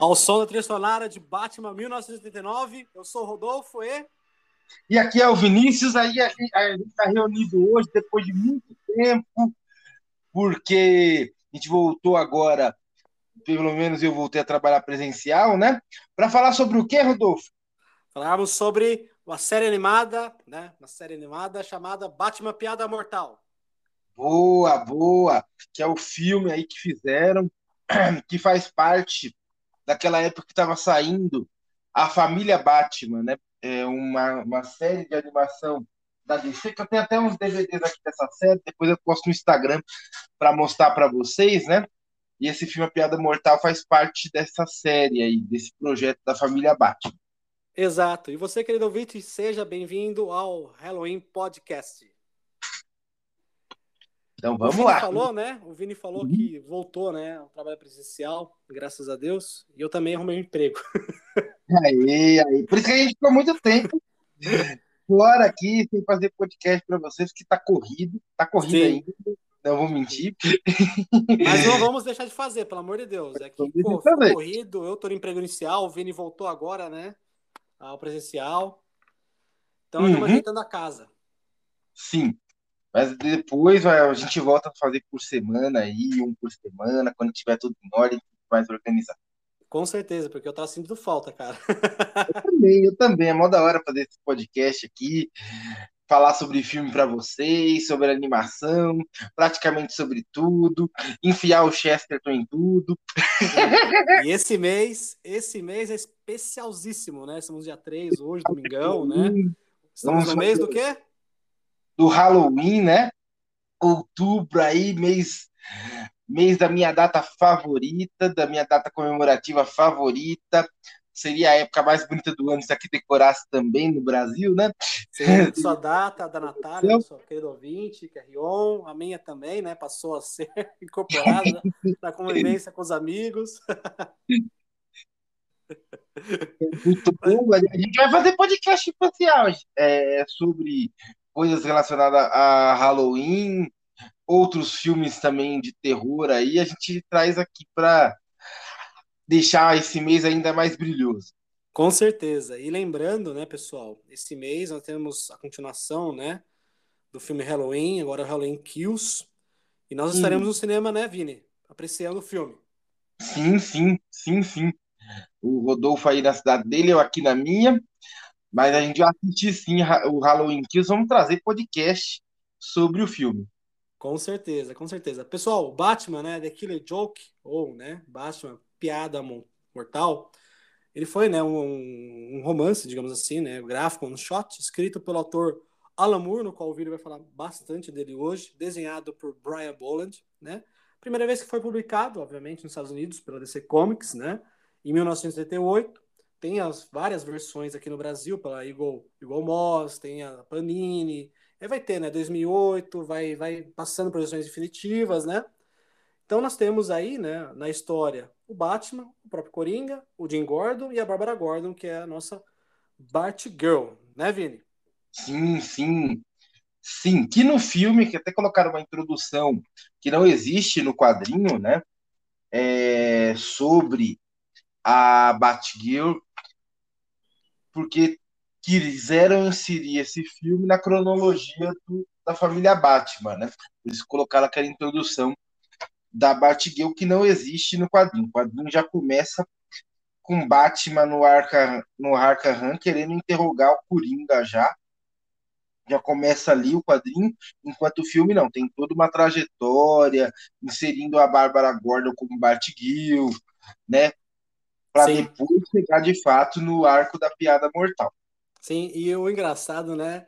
Ao som da trilha sonora de Batman 1989, eu sou o Rodolfo e. E aqui é o Vinícius, aí a gente está reunido hoje depois de muito tempo, porque a gente voltou agora, pelo menos eu voltei a trabalhar presencial, né? Para falar sobre o que, Rodolfo? Falarmos sobre uma série animada, né? Uma série animada chamada Batman Piada Mortal. Boa, boa! Que é o filme aí que fizeram, que faz parte daquela época que estava saindo a família Batman, né? É uma, uma série de animação da DC, que eu tenho até uns DVDs aqui dessa série, depois eu posto no Instagram para mostrar para vocês, né? E esse filme A Piada Mortal faz parte dessa série aí, desse projeto da família Batman. Exato. E você, querido ouvinte, seja bem-vindo ao Halloween Podcast. Então vamos o Vini lá. falou, né? O Vini falou uhum. que voltou, né, ao trabalho presencial, graças a Deus, e eu também arrumei um emprego. Aí, aí. Por isso que a gente ficou muito tempo fora aqui, sem fazer podcast para vocês, que tá corrido, tá corrido Sim. ainda. Não vou mentir. Mas não vamos deixar de fazer, pelo amor de Deus. É que pô, corrido, eu tô no emprego inicial, o Vini voltou agora, né? Ao presencial. Então, uhum. estamos ajeitando a casa. Sim. Mas depois a gente volta a fazer por semana aí, um por semana, quando tiver tudo em ordem, mais organizado. Com certeza, porque eu tava sentindo falta, cara. eu também, eu também. É mó da hora fazer esse podcast aqui, falar sobre filme para vocês, sobre animação, praticamente sobre tudo, enfiar o Chesterton em tudo. E esse mês, esse mês é especialzíssimo, né? Estamos dia 3 hoje, domingão, né? Estamos no mês do quê? Do Halloween, né? Outubro aí, mês, mês da minha data favorita, da minha data comemorativa favorita. Seria a época mais bonita do ano se aqui decorasse também no Brasil, né? Sim, sua data, da Natália, do seu querido ouvinte, que é Rion, a minha também, né? Passou a ser incorporada na convivência com os amigos. Muito bom, a gente vai fazer podcast especial é, sobre coisas relacionadas a Halloween, outros filmes também de terror aí, a gente traz aqui para deixar esse mês ainda mais brilhoso. Com certeza. E lembrando, né, pessoal, esse mês nós temos a continuação, né, do filme Halloween, agora Halloween Kills, e nós estaremos no cinema, né, Vini, apreciando o filme. Sim, sim, sim, sim. O Rodolfo aí na cidade dele, eu aqui na minha. Mas a gente vai assistir sim o Halloween Kills, vamos trazer podcast sobre o filme. Com certeza, com certeza. Pessoal, Batman, né, The Killer Joke, ou, né, Batman, Piada Mortal, ele foi, né, um, um romance, digamos assim, né, gráfico, um shot, escrito pelo autor Alan Moore, no qual o vídeo vai falar bastante dele hoje, desenhado por Brian Boland, né, primeira vez que foi publicado, obviamente, nos Estados Unidos, pela DC Comics, né, em 1978, tem as várias versões aqui no Brasil, pela Eagle, Eagle Moss, tem a Panini, aí vai ter, né, 2008, vai, vai passando por versões definitivas, né? Então nós temos aí, né, na história, o Batman, o próprio Coringa, o Jim Gordon e a Bárbara Gordon, que é a nossa Batgirl, né, Vini? Sim, sim. Sim, que no filme, que até colocaram uma introdução que não existe no quadrinho, né? É, sobre a Batgirl porque quiseram inserir esse filme na cronologia do, da família Batman, né? Eles colocaram aquela introdução da Batgirl que não existe no quadrinho. O quadrinho já começa com Batman no Arca no Arkham querendo interrogar o Coringa já. Já começa ali o quadrinho, enquanto o filme não, tem toda uma trajetória, inserindo a Bárbara Gordon como Batgirl, né? Para depois chegar de fato no arco da piada mortal. Sim, e o engraçado, né?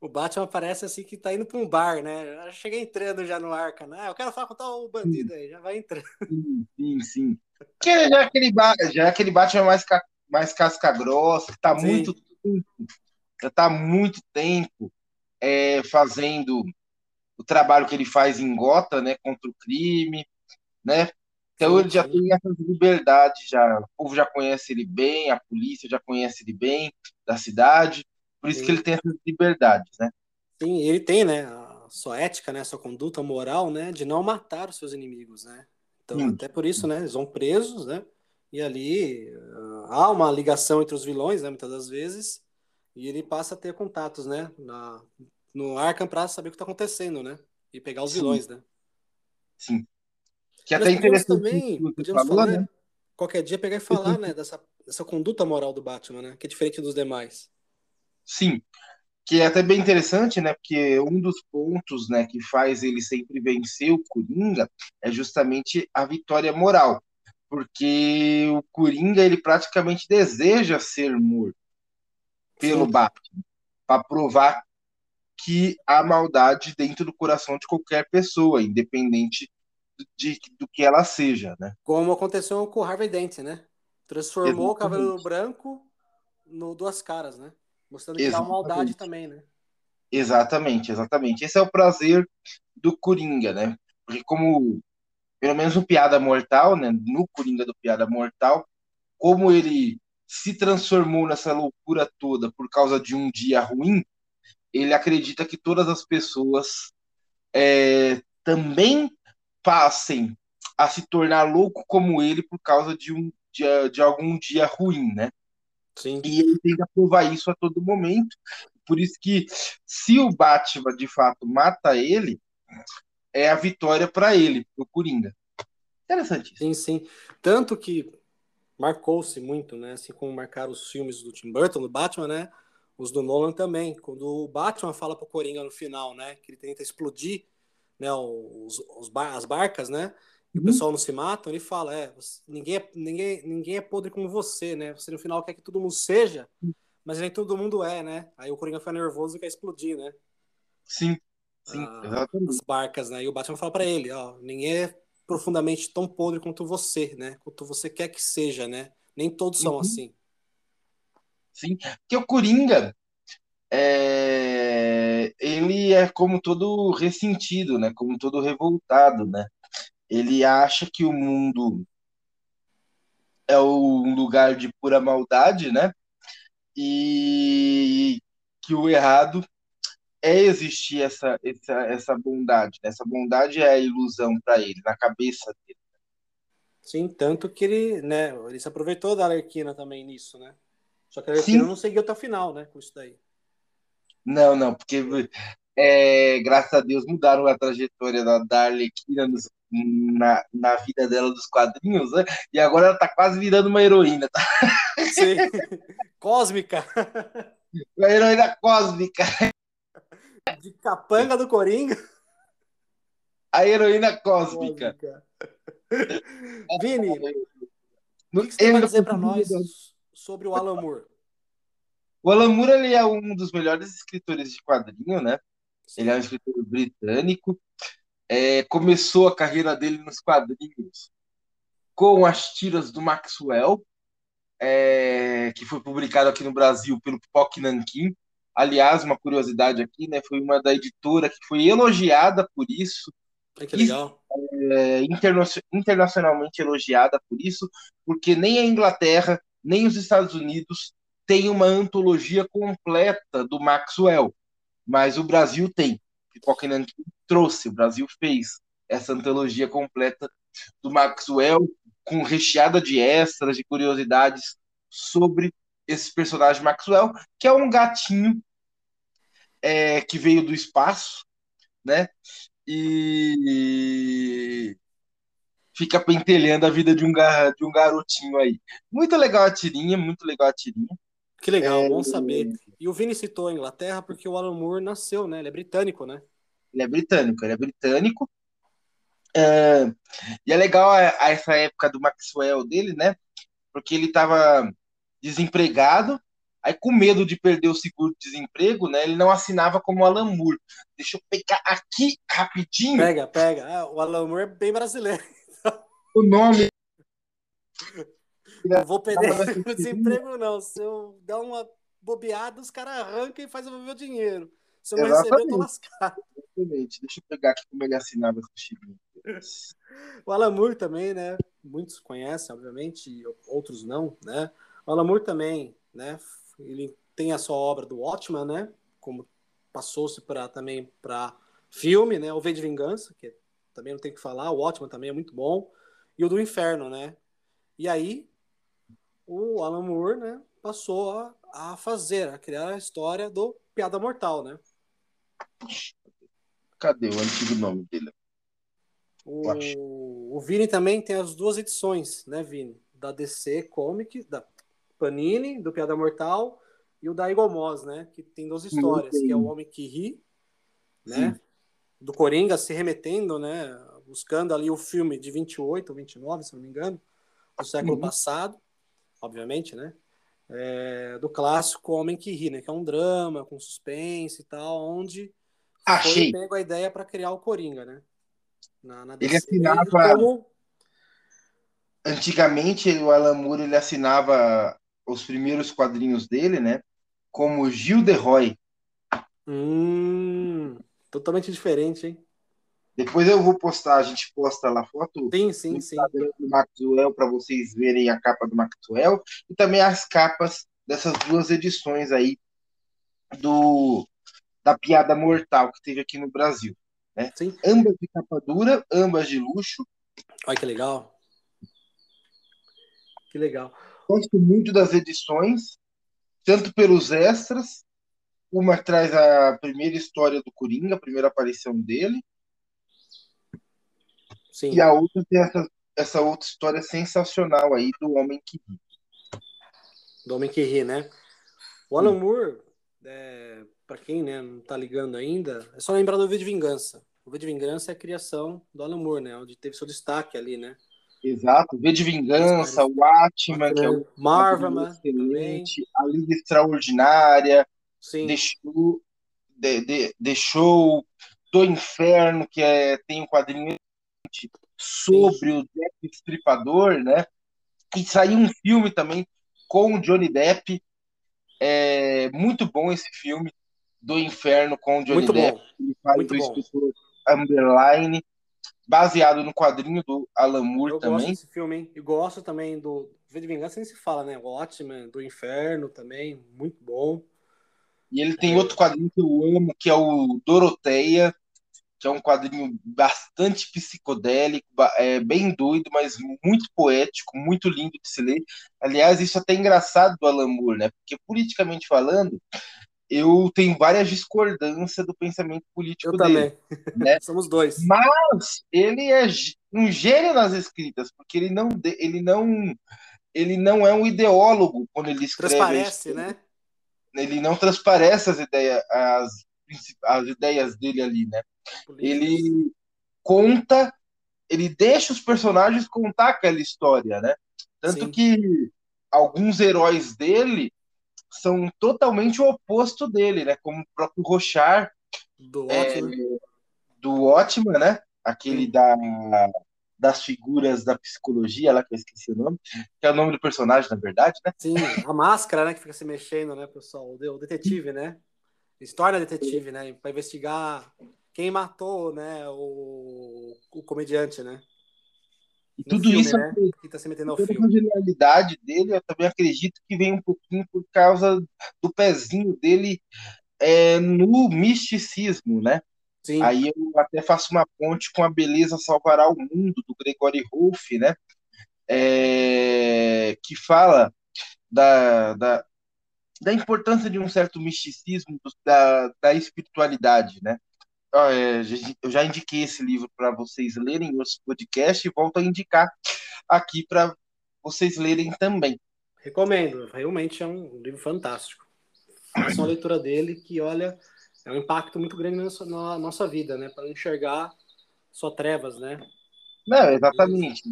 O Batman parece assim que tá indo para um bar, né? Chega entrando já no arco, né? Eu quero falar com tal bandido aí, já vai entrando. Sim, sim, sim. Porque já é aquele, já é aquele Batman mais, mais casca grossa, que tá sim. muito tempo, já tá muito tempo é, fazendo o trabalho que ele faz em Gota, né? Contra o crime, né? Então ele já tem essas liberdades, já. O povo já conhece ele bem, a polícia já conhece ele bem, da cidade. Por isso Sim. que ele tem essas liberdades, né? Sim, ele tem, né, a sua ética, né, a sua conduta moral, né, de não matar os seus inimigos, né? Então, Sim. até por isso, né, eles vão presos, né? E ali uh, há uma ligação entre os vilões, né, muitas das vezes, e ele passa a ter contatos, né, na, no Arkham para saber o que está acontecendo, né, e pegar os Sim. vilões, né. Sim. Que é até interessante. também, podíamos falou, falar, né? qualquer dia pegar e falar, né, dessa, dessa conduta moral do Batman, né, que é diferente dos demais. Sim, que é até bem interessante, né? Porque um dos pontos, né, que faz ele sempre vencer o Coringa é justamente a vitória moral, porque o Coringa ele praticamente deseja ser morto pelo Sim. Batman para provar que há maldade dentro do coração de qualquer pessoa, independente de, do que ela seja, né? Como aconteceu com o Harvey Dent, né? Transformou Exatamente. o cabelo branco no duas caras, né? Mostrando que exatamente. há maldade também, né? Exatamente, exatamente. Esse é o prazer do Coringa, né? Porque como, pelo menos no Piada Mortal, né? No Coringa do Piada Mortal, como ele se transformou nessa loucura toda por causa de um dia ruim, ele acredita que todas as pessoas é, também passem a se tornar louco como ele por causa de um de, de algum dia ruim, né? Sim. E ele tenta provar isso a todo momento. Por isso que, se o Batman de fato mata ele, é a vitória para ele, o Coringa. Interessante. Sim, sim. Tanto que marcou-se muito, né? Assim como marcaram os filmes do Tim Burton, do Batman, né? Os do Nolan também. Quando o Batman fala pro Coringa no final, né? Que ele tenta explodir né, os, os bar as barcas, né? e o uhum. pessoal não se mata, ele fala, é, ninguém é, ninguém, ninguém é podre como você, né? Você no final quer que todo mundo seja, mas nem todo mundo é, né? Aí o Coringa fica nervoso e quer explodir, né? Sim, sim, ah, exatamente. As barcas, né? E o Batman fala para ele, ó, ninguém é profundamente tão podre quanto você, né? Quanto você quer que seja, né? Nem todos são uhum. assim. Sim, porque o Coringa, é... ele é como todo ressentido, né? Como todo revoltado, né? ele acha que o mundo é um lugar de pura maldade, né? E que o errado é existir essa, essa, essa bondade. Né? Essa bondade é a ilusão para ele, na cabeça dele. Sim, tanto que ele, né, ele se aproveitou da Alerquina também nisso, né? Só que a Alerquina Sim. não seguiu até o final, né, com isso daí. Não, não, porque é, graças a Deus mudaram a trajetória da, da Arlequina nos, na, na vida dela dos quadrinhos, né? E agora ela tá quase virando uma heroína, tá? Sim. Cósmica. Uma heroína cósmica. De capanga do Coringa. A heroína cósmica. cósmica. Vini, o que você vai dizer para nós sobre o Alan Moore? O Alan Moore ele é um dos melhores escritores de quadrinho, né? Ele é um escritor britânico é, começou a carreira dele nos quadrinhos com as tiras do Maxwell, é, que foi publicado aqui no Brasil pelo Poc Nankin. Aliás, uma curiosidade aqui, né, foi uma da editora que foi elogiada por isso. que legal. É, interna internacionalmente elogiada por isso, porque nem a Inglaterra, nem os Estados Unidos têm uma antologia completa do Maxwell, mas o Brasil tem. Poc Nankin trouxe, o Brasil fez essa antologia completa do Maxwell, com recheada de extras, de curiosidades sobre esse personagem Maxwell, que é um gatinho é, que veio do espaço, né? E fica pentelhando a vida de um, gar... de um garotinho aí. Muito legal a tirinha, muito legal a tirinha. Que legal, é... bom saber. E o Vini citou a Inglaterra porque o Alan Moore nasceu, né? Ele é britânico, né? Ele é britânico, ele é britânico. É, e é legal essa época do Maxwell dele, né? Porque ele estava desempregado, aí com medo de perder o seguro-desemprego, né? Ele não assinava como Alan Moore. Deixa eu pegar aqui rapidinho. Pega, pega. Ah, o Alan Moore é bem brasileiro. O nome. Não vou perder o desemprego, não. Se eu der uma bobeada, os caras arrancam e fazem o meu dinheiro. Se eu não receber, eu tô lascado. Exatamente. Deixa eu pegar aqui como ele assinava com o Chiquinho. o Alan Moore também, né? Muitos conhecem, obviamente, outros não, né? O Alan Moore também, né? Ele tem a sua obra do Watchman, né? Como passou-se para também para filme, né? O V de Vingança, que também não tem que falar. O Watchman também é muito bom. E o do Inferno, né? E aí, o Alan Moore, né, passou a, a fazer, a criar a história do Piada Mortal, né? Cadê o antigo nome dele? O, o Vini também tem as duas edições, né, Vini? Da DC Comic, da Panini, do Piada Mortal, e o da Eagle Moss, né? Que tem duas histórias, que é o Homem que Ri, né? Sim. Do Coringa se remetendo, né? Buscando ali o filme de 28 ou 29, se não me engano, do século uhum. passado, obviamente, né? É, do clássico Homem que Ri, né? Que é um drama com suspense e tal, onde Achei. foi pego a ideia para criar o Coringa, né? Na, na ele assinava. Como... Antigamente, o Alan Moore ele assinava os primeiros quadrinhos dele, né? Como Gil de Roy. Hum, totalmente diferente, hein? Depois eu vou postar, a gente posta lá foto sim, sim, sim. do Maxwell para vocês verem a capa do Maxwell e também as capas dessas duas edições aí do da Piada Mortal que teve aqui no Brasil. Né? Sim. Ambas de capa dura, ambas de luxo. Olha que legal. Que legal. Gosto muito das edições, tanto pelos extras, uma traz a primeira história do Coringa, a primeira aparição dele. Sim. E a outra tem essa, essa outra história sensacional aí do Homem que Ri. Do Homem que Ri, né? O Alan Moore, é, para quem né, não tá ligando ainda, é só lembrar do V de Vingança. O V de Vingança é a criação do Alan Moore, né? Onde teve seu destaque ali, né? Exato, V de Vingança, o Atman, que é o Marvelman, excelente, a Liga Extraordinária, Sim. Deixou, de, de, deixou do Inferno, que é, tem um quadrinho sobre Sim. o Depp Estripador, né? E saiu um filme também com o Johnny Depp, é muito bom esse filme do Inferno com o Johnny muito Depp. Bom. Ele faz muito o escritor Underline baseado no quadrinho do Alan Moore eu também. Eu gosto desse filme, hein? E gosto também do V de Vingança, nem se fala, né? Watchmen, do Inferno também, muito bom. E ele tem é... outro quadrinho que eu amo, que é o Doroteia, que é um quadrinho bastante psicodélico, é bem doido, mas muito poético, muito lindo de se ler. Aliás, isso é até engraçado do Alan Moore, né? Porque politicamente falando, eu tenho várias discordâncias do pensamento político eu dele. Também. Né? Somos dois. Mas ele é um gênio nas escritas, porque ele não, ele não, ele não é um ideólogo quando ele escreve. Transparece, né? Ele não transparece as ideias, as, as ideias dele ali, né? Ele conta, ele deixa os personagens contar aquela história, né? Tanto Sim. que alguns heróis dele são totalmente o oposto dele, né? Como o próprio Rochar do é, do Ótima, né? Aquele da, das figuras da psicologia, lá que eu esqueci o nome, que é o nome do personagem, na verdade, né? Sim, a máscara, né? Que fica se mexendo, né, pessoal? O detetive, né? História detetive, né? Para investigar quem matou, né? O, o comediante, né? E tudo filme, isso, né? que tá se metendo ao filme. a genialidade dele, eu também acredito que vem um pouquinho por causa do pezinho dele é, no misticismo, né? Sim. Aí eu até faço uma ponte com a Beleza Salvará o Mundo, do Gregory Rolfe, né? É, que fala da, da, da importância de um certo misticismo, da, da espiritualidade, né? É, eu já indiquei esse livro para vocês lerem em outros podcasts e volto a indicar aqui para vocês lerem também. Recomendo, realmente é um livro fantástico. Faça uma leitura dele que, olha, é um impacto muito grande na nossa, na nossa vida, né? Para enxergar só trevas, né? Não, exatamente.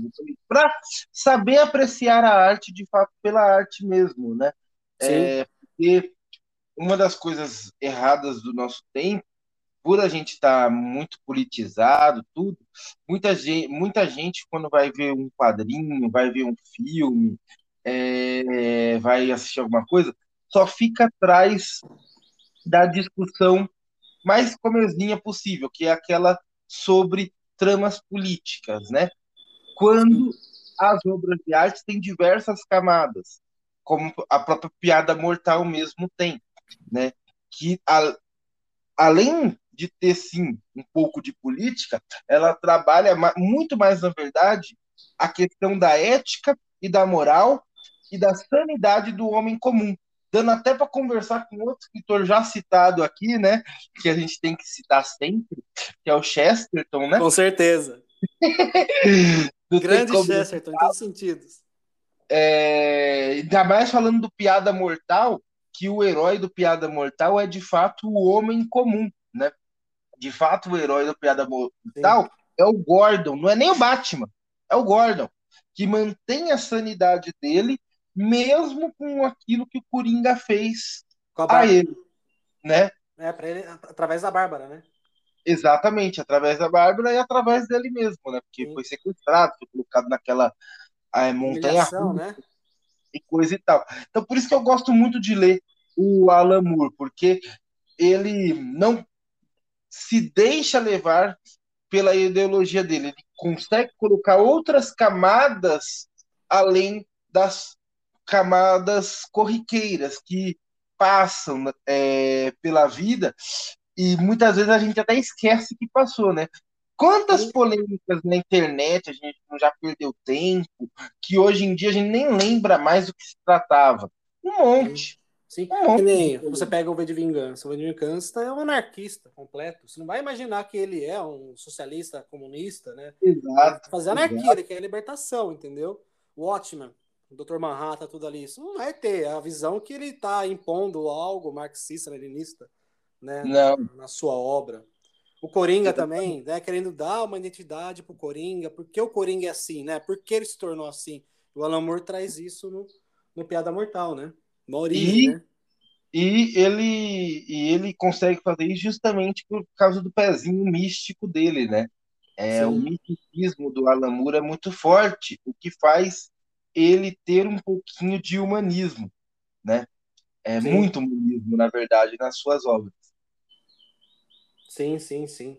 Para saber apreciar a arte de fato pela arte mesmo, né? Sim. É, porque uma das coisas erradas do nosso tempo por a gente estar tá muito politizado, tudo, muita gente, muita gente, quando vai ver um quadrinho, vai ver um filme, é, vai assistir alguma coisa, só fica atrás da discussão mais comezinha possível, que é aquela sobre tramas políticas, né? Quando as obras de arte têm diversas camadas, como a própria piada mortal mesmo tem, né? Que a, além de ter sim um pouco de política, ela trabalha muito mais na verdade a questão da ética e da moral e da sanidade do homem comum. Dando até para conversar com outro escritor já citado aqui, né? Que a gente tem que citar sempre, que é o Chesterton, né? Com certeza. Grande Chesterton, em todos os sentidos. É, ainda mais falando do Piada Mortal, que o herói do Piada Mortal é de fato o homem comum, né? De fato, o herói do Piada Mortal Sim. é o Gordon, não é nem o Batman, é o Gordon, que mantém a sanidade dele, mesmo com aquilo que o Coringa fez a, a, ele, né? É, para ele, através da Bárbara, né? Exatamente, através da Bárbara e através dele mesmo, né? Porque Sim. foi sequestrado, foi colocado naquela é, montanha né? e coisa e tal. Então, por isso que eu gosto muito de ler o Alan Moore, porque ele não se deixa levar pela ideologia dele, ele consegue colocar outras camadas além das camadas corriqueiras que passam é, pela vida e muitas vezes a gente até esquece que passou, né? Quantas polêmicas na internet a gente já perdeu tempo, que hoje em dia a gente nem lembra mais do que se tratava. Um monte. Sim, um nem você pega o V de Vingança. O V de Vingança é um anarquista completo. Você não vai imaginar que ele é um socialista comunista, né? Exato. Fazer anarquia, exato. ele quer libertação, entendeu? Watchman, o Dr. Manhattan, tudo ali. Isso não vai ter a visão que ele está impondo algo marxista, leninista, né? Não. Na sua obra. O Coringa também, né, querendo dar uma identidade pro Coringa, porque o Coringa é assim, né? Por que ele se tornou assim? O Alan Moore traz isso no, no Piada Mortal, né? Origem, e, né? E ele, e ele consegue fazer isso justamente por causa do pezinho místico dele, né? É, Sim. o misticismo do Alan Moore é muito forte, o que faz ele ter um pouquinho de humanismo, né? É Sim. muito humanismo, na verdade, nas suas obras. Sim, sim, sim.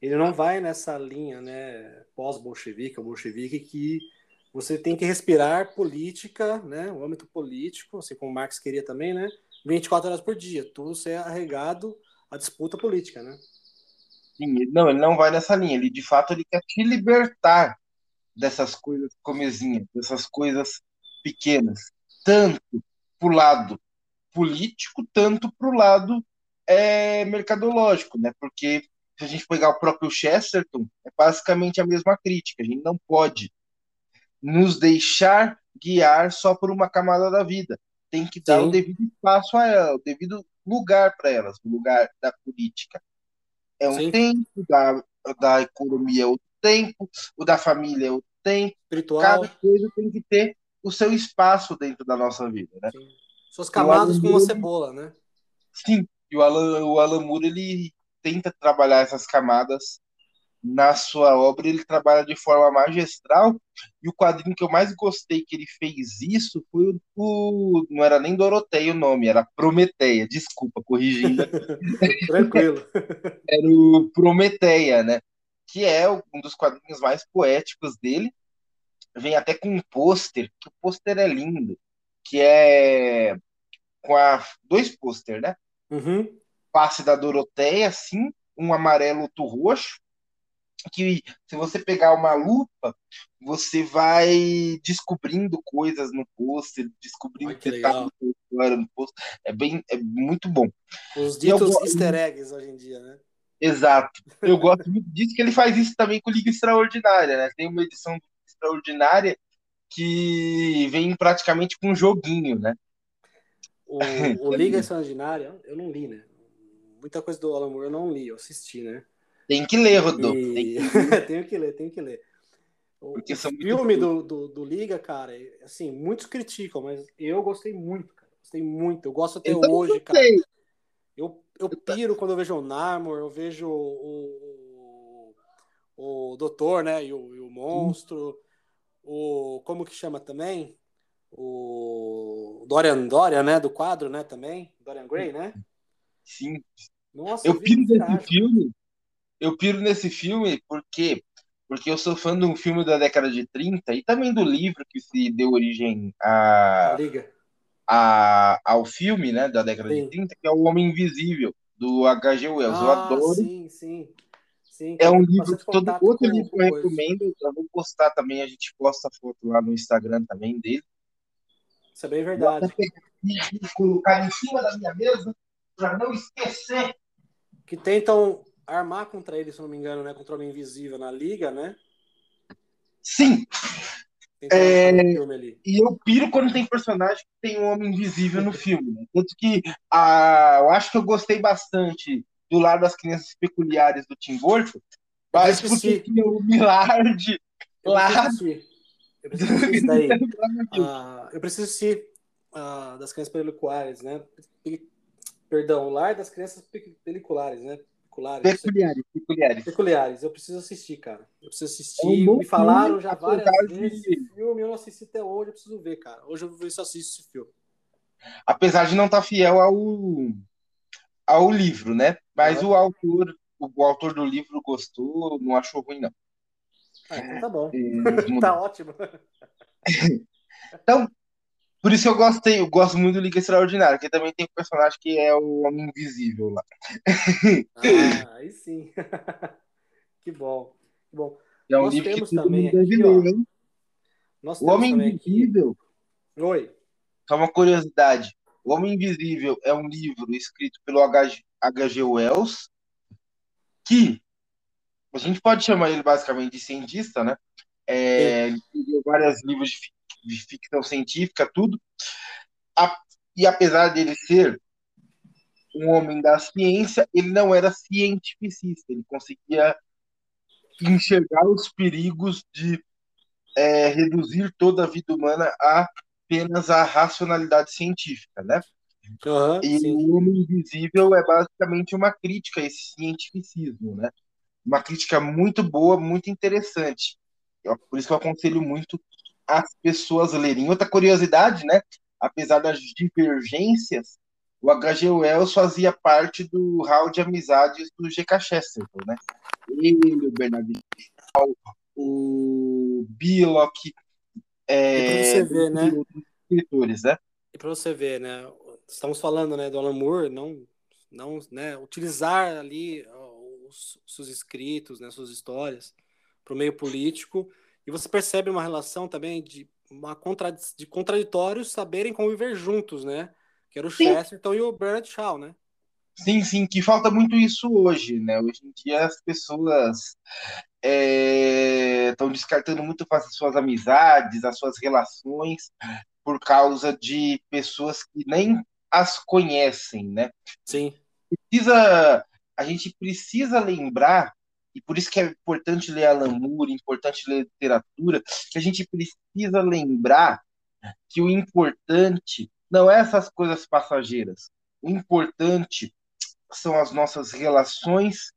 Ele não vai nessa linha, né, pós-bolchevique ou bolchevique que você tem que respirar política, né, o âmbito político, assim como Marx queria também, né, 24 horas por dia, tudo ser arregado à disputa política, né? Sim, não, ele não vai nessa linha, ele de fato ele quer te libertar dessas coisas comezinhas, dessas coisas pequenas, tanto pro lado político, tanto pro lado é mercadológico, né? Porque se a gente pegar o próprio Chesterton, é basicamente a mesma crítica. A gente não pode nos deixar guiar só por uma camada da vida. Tem que dar Sim. o devido espaço a ela, o devido lugar para elas, o lugar da política. É um Sim. tempo, da, da economia é outro tempo, o da família é outro tempo. Espiritual. Cada coisa tem que ter o seu espaço dentro da nossa vida, né? Sim. Suas camadas com uma cebola, né? Sim, e o Alan, o Alan Moore, ele tenta trabalhar essas camadas na sua obra, ele trabalha de forma magistral. E o quadrinho que eu mais gostei que ele fez isso foi o. o não era nem Doroteia o nome, era Prometeia, desculpa, corrigindo. Tranquilo. era o Prometeia, né? Que é um dos quadrinhos mais poéticos dele. Vem até com um pôster, que o pôster é lindo, que é com a dois pôster, né? Uhum. Passe da Doroteia, assim, um amarelo, outro roxo. Que se você pegar uma lupa, você vai descobrindo coisas no pôster, descobrindo que detalhes no pôster. É bem, é muito bom. Os ditos eu, easter eggs hoje em dia, né? Exato. Eu gosto muito disso, que ele faz isso também com Liga Extraordinária, né? Tem uma edição extraordinária que vem praticamente com um joguinho, né? O, o Liga Extraordinária, eu não li, né? Muita coisa do Alan Moore eu não li, eu assisti, né? Tem que ler, Rodolfo. E... tenho que ler, tenho que ler. O filme do, do, do, Liga, cara, assim, muitos criticam, mas eu gostei muito, cara. Gostei muito. Eu gosto até eu hoje, cara. Eu, eu piro quando eu vejo o Narmor, eu vejo o, o, o Doutor, né? E o, e o Monstro. O. Como que chama também? o Dorian Dorian, né, do quadro, né, também, Dorian Gray, né? Sim. Nossa, eu piro nesse filme. Eu piro nesse filme porque porque eu sou fã de um filme da década de 30 e também do livro que se deu origem a, a ao filme, né, da década sim. de 30, que é O Homem Invisível do H.G. Wells. Ah, eu adoro. Sim, sim. Sim, é um livro que todo outro livro que eu recomendo, eu vou postar também, a gente posta foto lá no Instagram também dele. Isso é bem verdade. E colocar em cima da minha mesa para não esquecer. Que tentam armar contra ele, se não me engano, né? Contra o Homem Invisível na Liga, né? Sim. É... E eu piro quando tem personagem que tem um homem invisível no filme. Né? Tanto que a... eu acho que eu gostei bastante do lado das crianças peculiares do Tim Burton, mas porque tinha o Millard lá. Eu preciso daí. eu preciso assistir uh, das crianças peculiares, né? Perdão, o lar das crianças peculiares, né? Peculiares. Peculiares, peculiares. Peculiares. Eu preciso assistir, cara. Eu preciso assistir. É um Me falaram já várias vezes de... esse filme, eu não assisti até hoje, eu preciso ver, cara. Hoje eu vou ver se eu assisto esse filme. Apesar de não estar tá fiel ao, ao livro, né? Mas o autor, o, autor do livro gostou, não achou ruim, não. Ah, então tá bom. tá ótimo. então, por isso que eu gostei, eu gosto muito do Liga Extraordinária, que também tem um personagem que é o Homem Invisível lá. Ah, aí sim. que bom. Que bom. É um Nós livro temos que também aqui, hein? Nós o Homem Invisível. Aqui... Oi. Só uma curiosidade. O Homem Invisível é um livro escrito pelo H.G. Wells, que a gente pode chamar ele basicamente de cientista, né? É, ele escreveu vários livros de de ficção científica, tudo. A, e apesar dele ser um homem da ciência, ele não era cientificista, ele conseguia enxergar os perigos de é, reduzir toda a vida humana a apenas a racionalidade científica, né? Uhum, e sim. o Homem Invisível é basicamente uma crítica a esse cientificismo, né? Uma crítica muito boa, muito interessante. Por isso que eu aconselho muito as pessoas lerem. Outra curiosidade, né? Apesar das divergências, o H.G. Wells fazia parte do hall de amizades do G.K. Chesterton, né? Ele, o Bernard Shaw, o Billock, é, e você ver, né? escritores, né? E para você ver, né? Estamos falando, né, do Alan Moore, não, não, né, utilizar ali os, os seus escritos, né, suas histórias para o meio político e você percebe uma relação também de, uma contra, de contraditórios saberem conviver juntos, né? Que era o sim. Chesterton e o Bernard Shaw, né? Sim, sim, que falta muito isso hoje, né? Hoje em dia as pessoas estão é, descartando muito as suas amizades, as suas relações, por causa de pessoas que nem as conhecem, né? Sim. Precisa, a gente precisa lembrar e por isso que é importante ler Alan Moore, importante ler literatura, que a gente precisa lembrar que o importante não é essas coisas passageiras. O importante são as nossas relações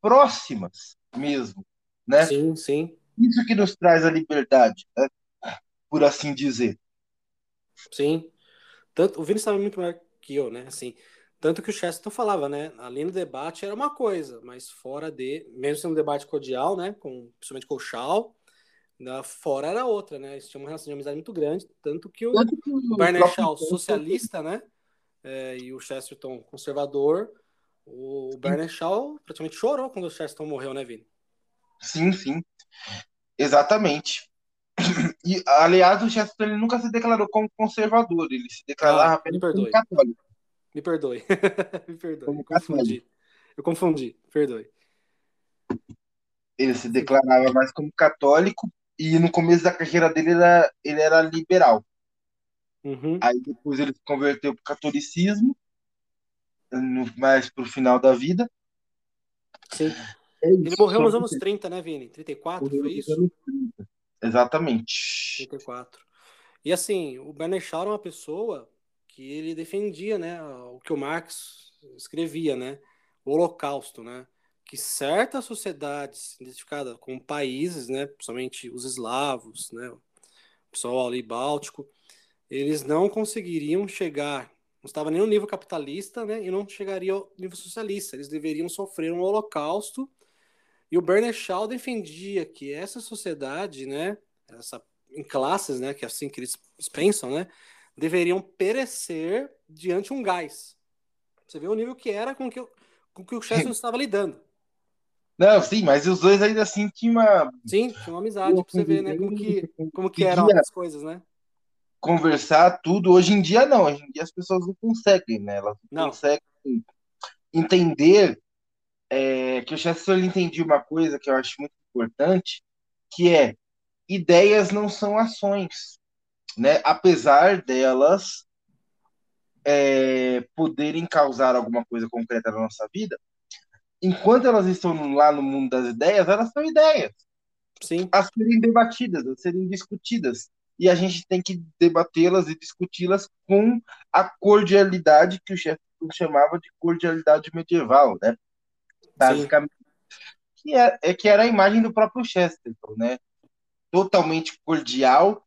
próximas mesmo, né? Sim, sim. Isso que nos traz a liberdade, né? por assim dizer. Sim. Tanto, o Vini sabe muito melhor que eu, né? Assim, tanto que o Chesterton falava, né? Ali no debate era uma coisa, mas fora de. Mesmo sendo um debate cordial, né? Com, principalmente com o Shaw, na, fora era outra, né? Eles tinham uma relação de amizade muito grande. Tanto que o, o Barney Shaw, socialista, né? É, e o Chesterton, conservador. O Barney Shaw praticamente chorou quando o Chesterton morreu, né, Vini? Sim, sim. Exatamente. E, aliás, o Chesterton ele nunca se declarou como conservador, ele se declarava ah, apenas católico. Me perdoe. Me perdoe. Eu confundi. Eu confundi. Perdoe. Ele se declarava mais como católico e no começo da carreira dele era, ele era liberal. Uhum. Aí depois ele se converteu para o catolicismo, no, mais para o final da vida. Sim. É ele morreu nos anos 30, né, Vini? 34, morreu foi isso? Exatamente. 34. E assim, o Bernard Shaw era uma pessoa que ele defendia, né, o que o Marx escrevia, né, o Holocausto, né, que certas sociedades identificadas como países, né, principalmente os eslavos, né, o pessoal ali báltico, eles não conseguiriam chegar, não estava nem no nível capitalista, né, e não chegaria ao nível socialista. Eles deveriam sofrer um Holocausto. E o Bernard Shaw defendia que essa sociedade, né, essa em classes, né, que é assim que eles pensam, né, deveriam perecer diante de um gás. Você vê o nível que era com que, com que o Chester estava lidando. Não, sim, mas os dois ainda assim tinham uma. Sim, tinha uma amizade, pra você ver, né? Como que, como que eram as coisas, né? conversar tudo. Hoje em dia, não. Hoje em dia as pessoas não conseguem, né? Elas não, não. conseguem entender é, que o Chester entendia uma coisa que eu acho muito importante, que é ideias não são ações, né? Apesar delas é, poderem causar alguma coisa concreta na nossa vida, enquanto elas estão lá no mundo das ideias, elas são ideias. Sim. A serem debatidas, a serem discutidas. E a gente tem que debatê-las e discuti-las com a cordialidade que o chefe chamava de cordialidade medieval, né? Basicamente. Que, é, é, que era a imagem do próprio Chesterton, né? Totalmente cordial,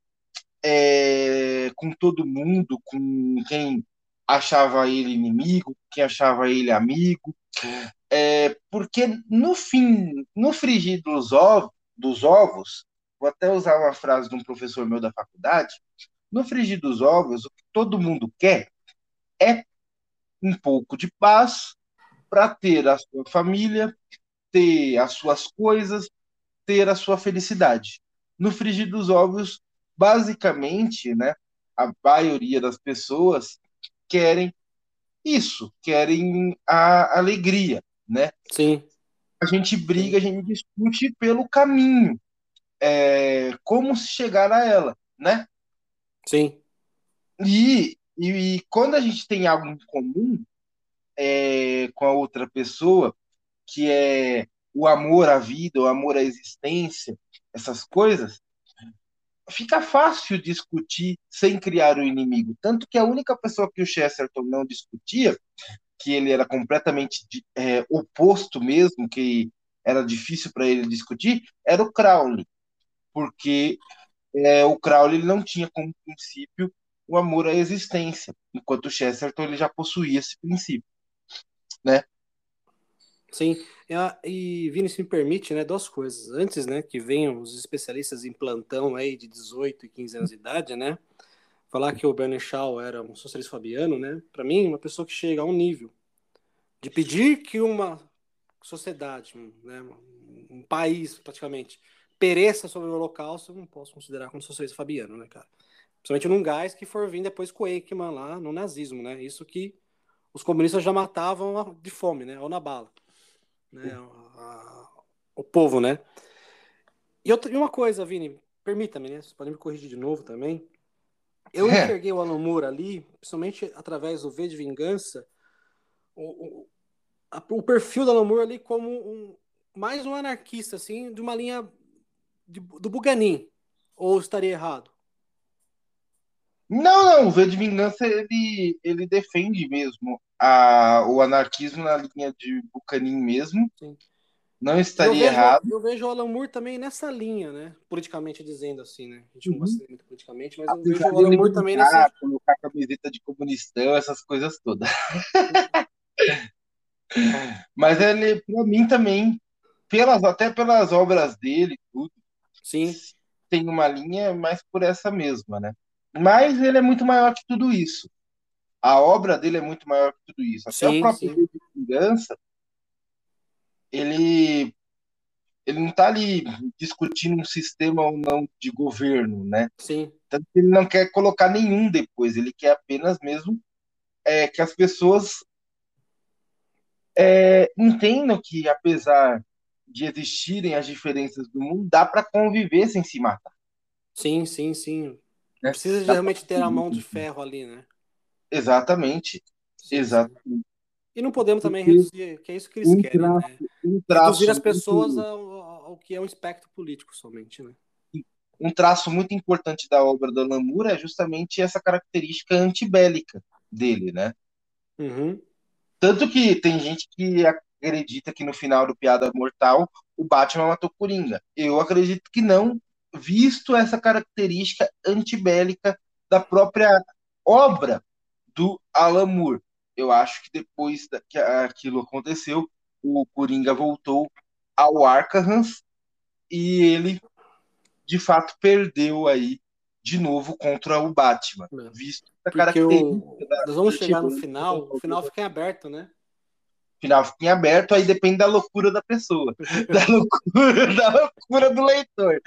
é, com todo mundo, com quem achava ele inimigo, quem achava ele amigo, é, porque no fim, no frigir dos dos ovos, vou até usar uma frase de um professor meu da faculdade, no frigir dos ovos, o que todo mundo quer é um pouco de paz para ter a sua família, ter as suas coisas, ter a sua felicidade. No frigir dos ovos, basicamente, né, a maioria das pessoas querem isso, querem a alegria, né? Sim. A gente briga, a gente discute pelo caminho, é, como chegar a ela, né? Sim. E, e, e quando a gente tem algo em comum é, com a outra pessoa, que é o amor à vida, o amor à existência, essas coisas, fica fácil discutir sem criar o um inimigo. Tanto que a única pessoa que o Chesterton não discutia, que ele era completamente é, oposto mesmo, que era difícil para ele discutir, era o Crowley. Porque é, o Crowley não tinha como princípio o amor à existência, enquanto o Chesterton ele já possuía esse princípio, né? Sim, e Vini, se me permite, né, duas coisas. Antes, né, que venham os especialistas em plantão aí de 18 e 15 anos de idade, né, falar que o Bernie Shaw era um socialista fabiano, né, para mim, uma pessoa que chega a um nível de pedir que uma sociedade, né, um país praticamente, pereça sobre o holocausto, eu não posso considerar como socialista fabiano, né, cara. Principalmente num gás que for vir depois com Eichmann lá no nazismo, né, isso que os comunistas já matavam de fome, né, ou na bala né, a, o povo, né? E, e uma coisa, Vini, permita-me, né? Você pode me corrigir de novo também. Eu é. enxerguei o Alan Moore ali, principalmente através do V de Vingança, o, o, a, o perfil do Alan Moore ali como um, mais um anarquista, assim, de uma linha de, do Buganin. Ou estaria errado? Não, não, o V de Vingança ele, ele defende mesmo a, o anarquismo na linha de Bucanin mesmo. Sim. Não estaria eu vejo, errado. Eu vejo o Alan Moore também nessa linha, né? Politicamente dizendo assim, né? A gente não gosta uhum. muito politicamente, mas eu vejo o Alan Moore também nessa. Colocar camiseta de comunistão, essas coisas todas. mas ele, para mim também, pelas, até pelas obras dele, tudo. Sim. Tem uma linha mais por essa mesma, né? Mas ele é muito maior que tudo isso. A obra dele é muito maior que tudo isso. Até sim, o próprio sim. de Vingança, ele, ele não está ali discutindo um sistema ou não de governo, né? Sim. Tanto que ele não quer colocar nenhum depois, ele quer apenas mesmo é, que as pessoas é, entendam que, apesar de existirem as diferenças do mundo, dá para conviver sem se matar. Sim, sim, sim. Né? Precisa de realmente ter a mão de ferro ali, né? Exatamente. Exatamente. E não podemos também reduzir, que é isso que eles um querem, né? traço, né? Um traço reduzir as pessoas ao, ao, que é um espectro político somente, né? Um traço muito importante da obra do Alan é justamente essa característica antibélica dele, né? Uhum. Tanto que tem gente que acredita que no final do Piada Mortal o Batman matou Coringa. Eu acredito que não, visto essa característica antibélica da própria obra do Alan Moore. Eu acho que depois que aquilo aconteceu, o Coringa voltou ao Arkham e ele de fato perdeu aí de novo contra o Batman, é. visto a característica. O... Nós vamos chegar no final, o final fica em aberto, né? Final fica em aberto, aí depende da loucura da pessoa, da loucura, da loucura do leitor.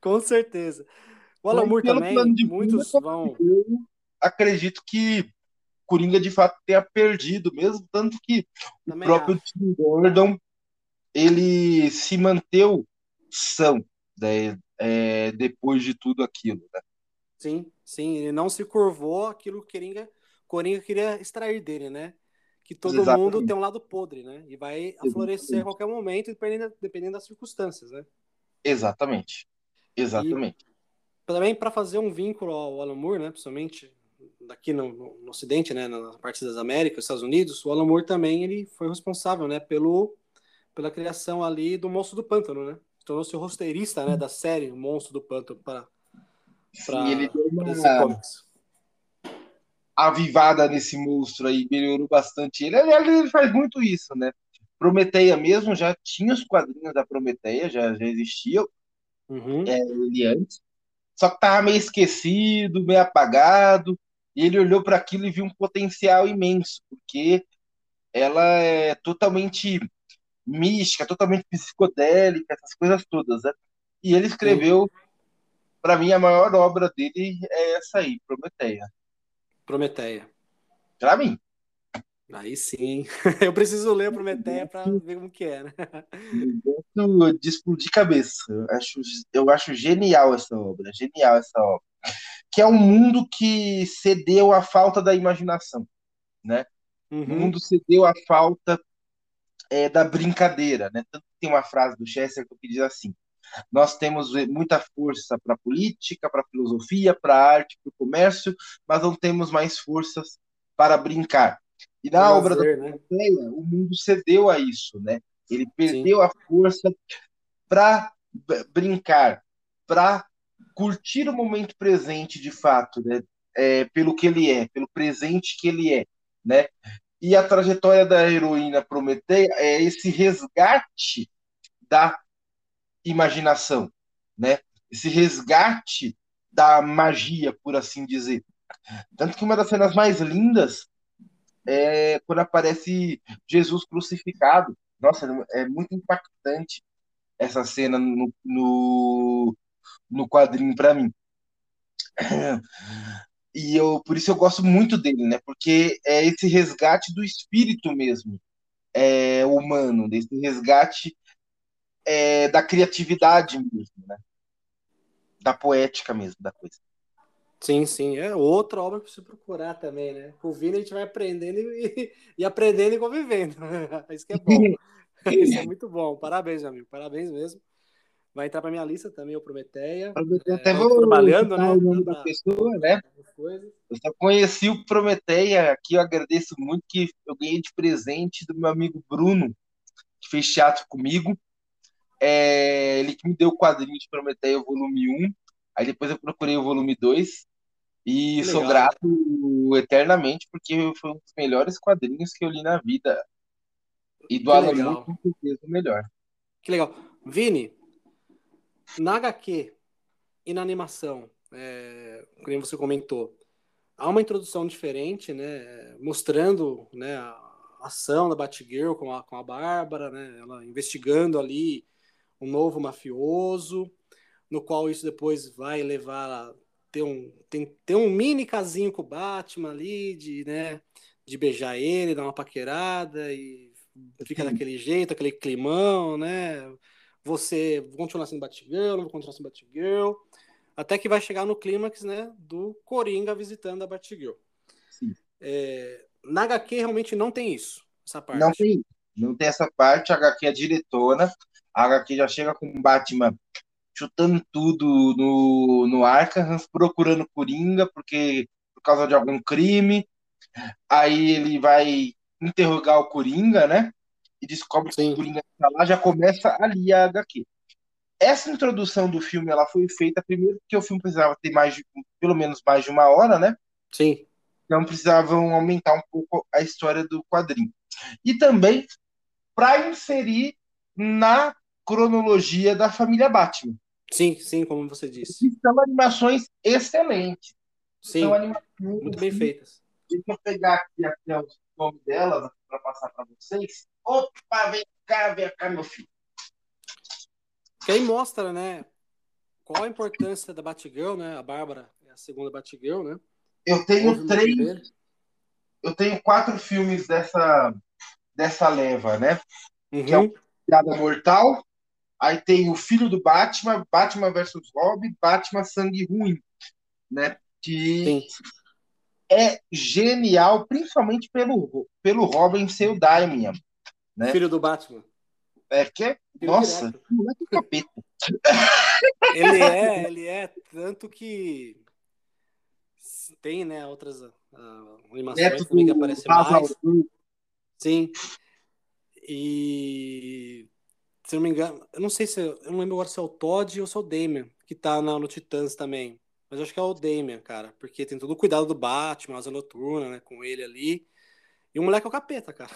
Com certeza. O Alan Moore também, muitos vão. Eu acredito que Coringa de fato tenha perdido, mesmo tanto que também o próprio acho. Tim Gordon ele se manteve são né, é, depois de tudo aquilo. Né? Sim, sim, ele não se curvou aquilo que Coringa, Coringa queria extrair dele, né? Que todo Exatamente. mundo tem um lado podre, né? E vai florescer a qualquer momento, dependendo, dependendo das circunstâncias, né? Exatamente. Exatamente. E também para fazer um vínculo ao Alan Moore, né? Principalmente daqui no, no, no, Ocidente, né? Na parte das Américas, Estados Unidos, o Alan Moore também ele foi responsável, né? Pelo, pela criação ali do Monstro do Pântano, né? Tornou-se o roteirista, né? Da série Monstro do Pântano para para uma avivada nesse monstro aí, melhorou bastante ele. Aliás, ele faz muito isso, né? Prometeia mesmo, já tinha os quadrinhos da Prometeia, já, já existiam uhum. é, ele antes. Só que tava meio esquecido, meio apagado, e ele olhou para aquilo e viu um potencial imenso, porque ela é totalmente mística, totalmente psicodélica, essas coisas todas, né? E ele escreveu para mim, a maior obra dele é essa aí, Prometeia. Prometeia. Para mim. Aí sim. Eu preciso ler Prometeia para ver como que é, né? De explodir cabeça. Eu acho, eu acho genial essa obra. Genial essa obra. Que é um mundo que cedeu à falta da imaginação, né? Uhum. O mundo cedeu à falta é, da brincadeira, né? Tanto que tem uma frase do Chesterton que diz assim: nós temos muita força para a política, para a filosofia, para a arte, para o comércio, mas não temos mais forças para brincar. E na obra da né? o mundo cedeu a isso, né? Ele perdeu Sim. a força para brincar, para curtir o momento presente de fato, né? É, pelo que ele é, pelo presente que ele é, né? E a trajetória da heroína Prometeia é esse resgate da imaginação, né? Esse resgate da magia, por assim dizer. Tanto que uma das cenas mais lindas é quando aparece Jesus crucificado. Nossa, é muito impactante essa cena no, no, no quadrinho para mim. E eu, por isso eu gosto muito dele, né? Porque é esse resgate do espírito mesmo, é, humano, desse resgate é, da criatividade mesmo, né? Da poética mesmo da coisa. Sim, sim. É outra obra para você procurar também, né? Com o Vini a gente vai aprendendo e, e aprendendo e convivendo. Isso que é bom. Isso é muito bom. Parabéns, meu amigo. Parabéns mesmo. Vai entrar para minha lista também o Prometeia. Até é, vou trabalhando, né? O nome da pessoa, né? Eu só conheci o Prometeia aqui. Eu agradeço muito que eu ganhei de presente do meu amigo Bruno, que fez teatro comigo. É, ele que me deu o quadrinho de Prometeia, volume 1. Aí depois eu procurei o volume 2. E que sou legal. grato eternamente, porque foi um dos melhores quadrinhos que eu li na vida. E do Alan Moore, com certeza, o melhor. Que legal. Vini, na HQ e na animação, é, como você comentou, há uma introdução diferente, né? Mostrando né, a ação da Batgirl com a, com a Bárbara, né? Ela investigando ali um novo mafioso, no qual isso depois vai levar a ter um, tem, ter um mini casinho com o Batman ali, de, né, de beijar ele, dar uma paquerada e fica daquele jeito, aquele climão, né? Você continua sendo Batgirl, não vou continuar sendo Batgirl, até que vai chegar no clímax, né, do Coringa visitando a Batgirl. É, na HQ realmente não tem isso, essa parte. Não tem, não tem essa parte, a HQ é diretona, a HQ já chega com o Batman chutando tudo no, no Arkham, procurando Coringa, porque por causa de algum crime. Aí ele vai interrogar o Coringa, né? E descobre Sim. que o Coringa está lá, já começa ali a HQ. Essa introdução do filme ela foi feita primeiro porque o filme precisava ter mais de, pelo menos mais de uma hora, né? Sim. Então precisavam aumentar um pouco a história do quadrinho. E também para inserir na cronologia da família Batman. Sim, sim, como você disse. E são animações excelentes. Sim, são animações, muito bem feitas. Deixa eu pegar aqui, aqui o nome delas para passar para vocês. Opa, vem cá, vem cá, meu filho. Que aí mostra, né? qual a importância da Batgirl, né? A Bárbara é a segunda Batgirl, né? Eu tenho três. Eu tenho quatro filmes dessa, dessa leva, né? Uhum. Que é o Piada Mortal, aí tem o Filho do Batman, Batman versus Robin, Batman Sangue Ruim, né? Que Sim. é genial, principalmente pelo, pelo Robin ser o Damian. Né? Filho do Batman. É que é. Filho nossa, moleque capeta. ele é, ele é, tanto que tem, né, outras uh, animações também que aparecem mais. Sim. E se não me engano, eu não sei se eu não lembro agora se é o Todd ou se é o Damian que tá na, no Titãs também. Mas acho que é o Damian, cara, porque tem todo o cuidado do Batman, asa noturna, né, com ele ali. E o moleque é o capeta, cara.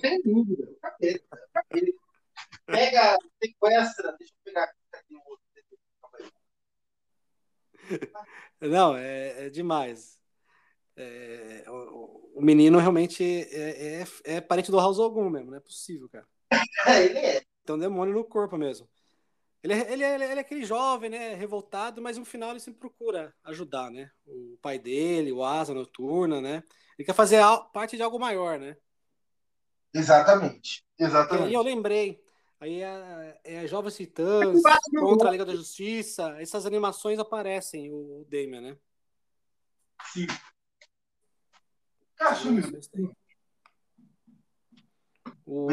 Sem dúvida, o capeta, o capeta. Pega sequestra, deixa eu pegar aqui o outro. Não, é, é demais. É, o, o, menino realmente é, é, é, parente do House algum mesmo, não é possível, cara. ele é. Tem um demônio no corpo mesmo. Ele é, ele, é, ele é aquele jovem, né, revoltado, mas no final ele sempre procura ajudar, né? O pai dele, o Asa Noturna, né? Ele quer fazer parte de algo maior, né? Exatamente, exatamente. E eu lembrei, aí é, é Jovens Titãs contra a Liga da Justiça, essas animações aparecem, o, o Damian, né? Sim. Cachorro. O...